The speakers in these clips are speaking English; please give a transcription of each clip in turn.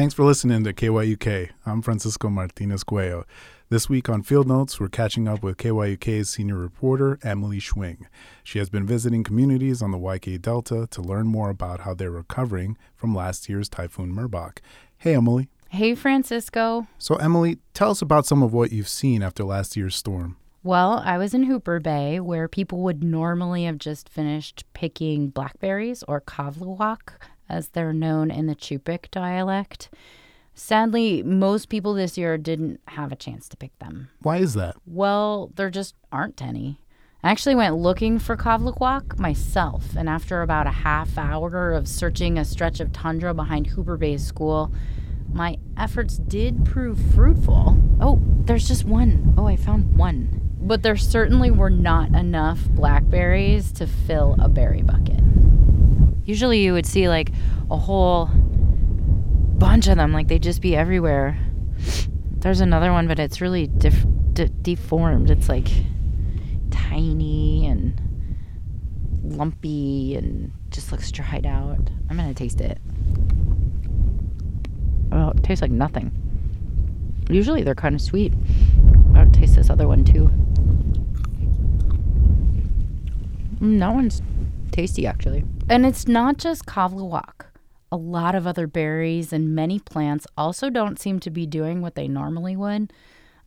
Thanks for listening to KYUK. I'm Francisco Martinez Cuello. This week on Field Notes, we're catching up with KYUK's senior reporter, Emily Schwing. She has been visiting communities on the YK Delta to learn more about how they're recovering from last year's Typhoon Merbok. Hey, Emily. Hey, Francisco. So, Emily, tell us about some of what you've seen after last year's storm. Well, I was in Hooper Bay where people would normally have just finished picking blackberries or kavluwak, as they're known in the Cup'ik dialect. Sadly, most people this year didn't have a chance to pick them. Why is that? Well, there just aren't any. I actually went looking for kavluwak myself, and after about a half hour of searching a stretch of tundra behind Hooper Bay School, my efforts did prove fruitful. Oh, there's just one. Oh, I found one. But there certainly were not enough blackberries to fill a berry bucket. Usually you would see like a whole bunch of them, like they'd just be everywhere. There's another one, but it's really def- de- deformed. It's like tiny and lumpy and just looks dried out. I'm gonna taste it. Oh, it tastes like nothing. Usually they're kind of sweet. I'll taste this other one too. Mm, that one's tasty actually. And it's not just kavluwak. A lot of other berries and many plants also don't seem to be doing what they normally would.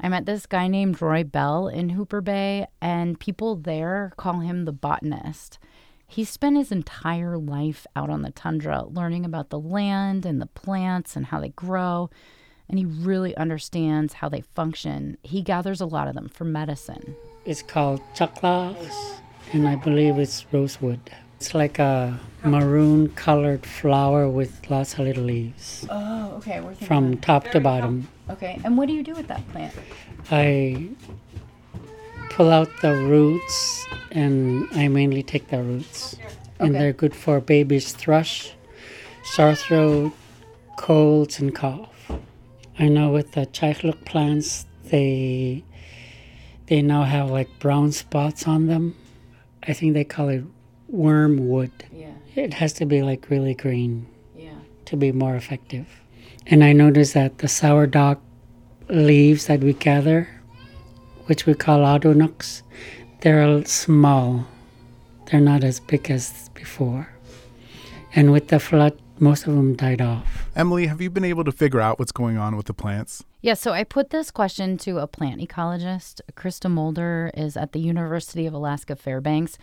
I met this guy named Roy Bell in Hooper Bay, and people there call him the botanist. He spent his entire life out on the tundra learning about the land and the plants and how they grow, and he really understands how they function. He gathers a lot of them for medicine. It's called chakla, and I believe it's roseroot. It's like a maroon colored flower with lots of little leaves. Oh, okay. We're from top to bottom. Okay, and what do you do with that plant? I pull out the roots and I mainly take the roots. And they're good for baby's thrush, sore throat, colds, and cough. I know with the chichluk plants, they they now have like brown spots on them. I think they call it wormwood. Yeah, It has to be like really green yeah. to be more effective. And I noticed that the sourdock leaves that we gather, which we call adonuks, they're small. They're not as big as before. And with the flood, most of them died off. Emily, have you been able to figure out what's going on with the plants? Yeah, so I put this question to a plant ecologist. Christa Mulder is at the University of Alaska Fairbanks.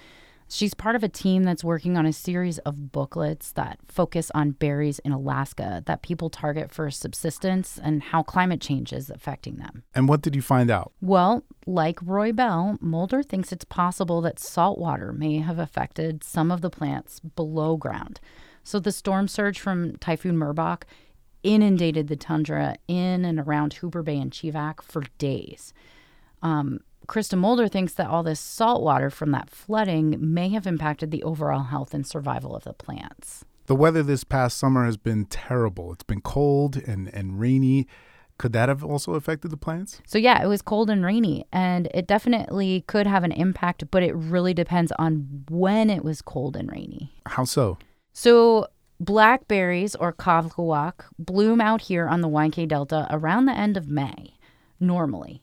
She's part of a team that's working on a series of booklets that focus on berries in Alaska that people target for subsistence and how climate change is affecting them. And what did you find out? Well, like Roy Bell, Mulder thinks it's possible that salt water may have affected some of the plants below ground. So the storm surge from Typhoon Merbok inundated the tundra in and around Hooper Bay and Chevak for days. Um, Christa Mulder thinks that all this salt water from that flooding may have impacted the overall health and survival of the plants. The weather this past summer has been terrible. It's been cold and, and rainy. Could that have also affected the plants? So, yeah, it was cold and rainy, and it definitely could have an impact, but it really depends on when it was cold and rainy. How so? So, blackberries or kavluwak bloom out here on the YK Delta around the end of May, normally.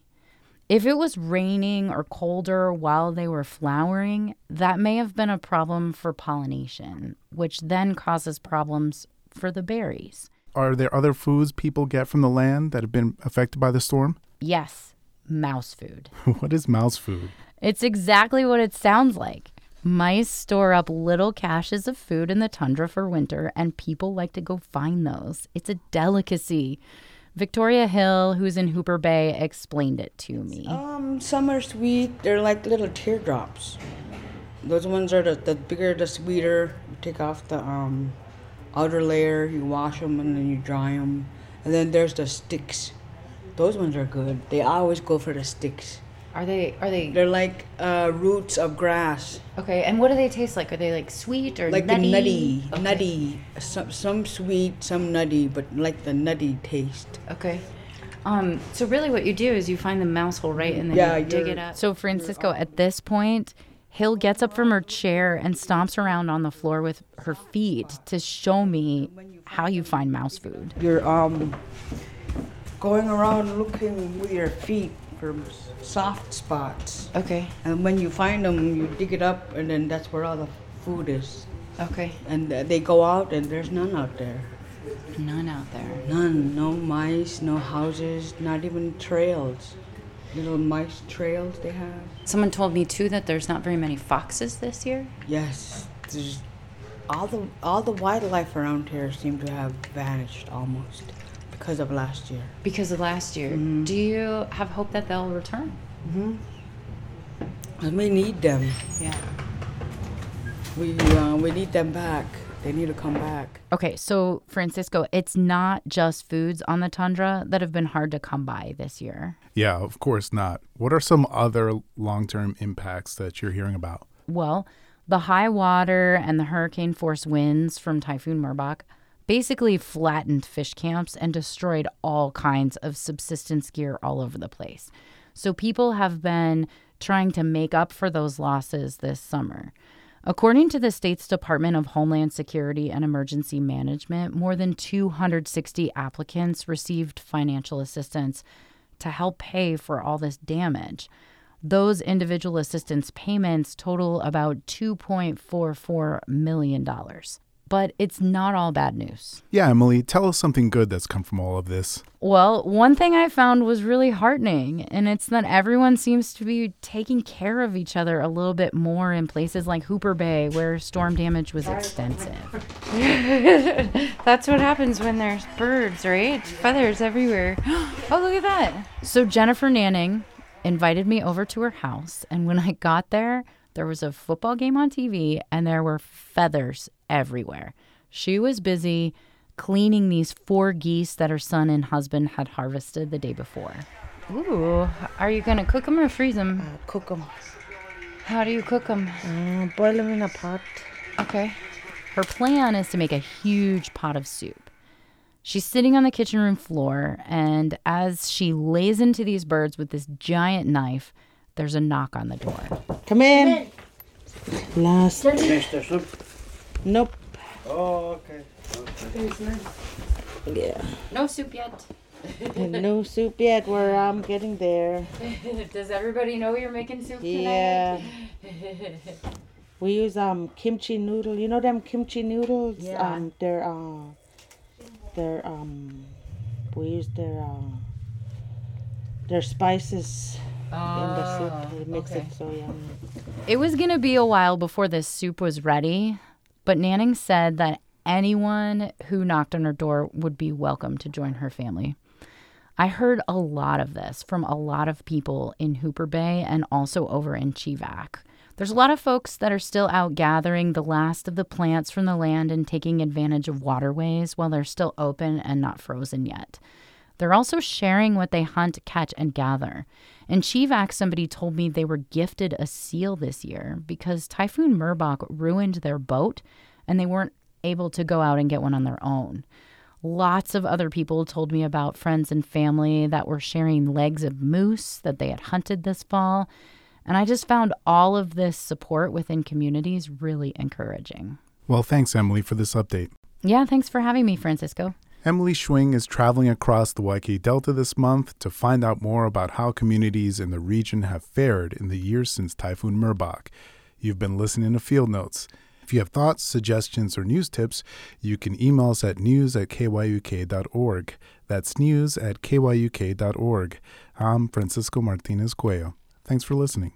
If it was raining or colder while they were flowering, that may have been a problem for pollination, which then causes problems for the berries. Are there other foods people get from the land that have been affected by the storm? Yes, mouse food. what is mouse food? It's exactly what it sounds like. Mice store up little caches of food in the tundra for winter, and people like to go find those. It's a delicacy. Victoria Hill, who's in Hooper Bay, explained it to me. Um, some are sweet. They're like little teardrops. Those ones are the, the bigger, the sweeter. You take off the um, outer layer, you wash them, and then you dry them. And then there's the sticks. Those ones are good. They always go for the sticks. Are they? Are they? They're like uh, roots of grass, Okay. And what do they taste like? Are they like sweet or like nutty? the nutty, Okay. nutty. Some some sweet, some nutty, but like the nutty taste. Okay. Um, so really what you do is you find the mouse hole right and then Yeah, you dig it up. So Francisco, at this point, Hill gets up from her chair and stomps around on the floor with her feet to show me how you find mouse food. You're um going around looking with your feet for soft spots. Okay. And when you find them, you dig it up, and then that's where all the food is. Okay. And they go out, and there's none out there. None out there. None. No mice, no houses, not even trails. Little mice trails they have. Someone told me too that there's not very many foxes this year. Yes. There's all the all the wildlife around here seem to have vanished almost because of last year. Because of last year. Do you have hope that they'll return? And we need them. Yeah. We uh, we need them back. They need to come back. Okay, so Francisco, it's not just foods on the tundra that have been hard to come by this year. Yeah, of course not. What are some other long term impacts that you're hearing about? Well, the high water and the hurricane force winds from Typhoon Merbok basically flattened fish camps and destroyed all kinds of subsistence gear all over the place. So people have been trying to make up for those losses this summer. According to the state's Department of Homeland Security and Emergency Management, more than 260 applicants received financial assistance to help pay for all this damage. Those individual assistance payments total about $2.44 million. But it's not all bad news. Yeah, Emily, tell us something good that's come from all of this. Well, one thing I found was really heartening, and it's that everyone seems to be taking care of each other a little bit more in places like Hooper Bay, where storm damage was extensive. That's what happens when there's birds, right? Feathers everywhere. oh, look at that. So, Jennifer Nanning invited me over to her house, and when I got there, there was a football game on TV, and there were feathers everywhere. She was busy cleaning these four geese that her son and husband had harvested the day before. Ooh, are you gonna cook them or freeze them? Uh, cook them. How do you cook them? Uh, boil them in a pot. Okay. Her plan is to make a huge pot of soup. She's sitting on the kitchen room floor, and as she lays into these birds with this giant knife, there's a knock on the door. Come in. Last. Nope. Oh, okay. Yeah. No soup yet. no soup yet. Where I'm getting there. Does everybody know you're making soup Yeah. We use um kimchi noodle. You know them kimchi noodles? Yeah. Um, they're uh, they're um, we use their uh, their spices in the soup. Oh, it makes okay. it so yummy. It was going to be a while before this soup was ready, but Nanning said that anyone who knocked on her door would be welcome to join her family. I heard a lot of this from a lot of people in Hooper Bay and also over in Chevak. There's a lot of folks that are still out gathering the last of the plants from the land and taking advantage of waterways while they're still open and not frozen yet. They're also sharing what they hunt, catch, and gather. In Chevak, somebody told me they were gifted a seal this year because Typhoon Merbok ruined their boat and they weren't able to go out and get one on their own. Lots of other people told me about friends and family that were sharing legs of moose that they had hunted this fall. And I just found all of this support within communities really encouraging. Well, thanks, Emily, for this update. Yeah, thanks for having me, Francisco. Emily Schwing is traveling across the YK Delta this month to find out more about how communities in the region have fared in the years since Typhoon Merbok. You've been listening to Field Notes. If you have thoughts, suggestions, or news tips, you can email us at news at kyuk.org. That's news at kyuk.org. I'm Francisco Martinez Cuello. Thanks for listening.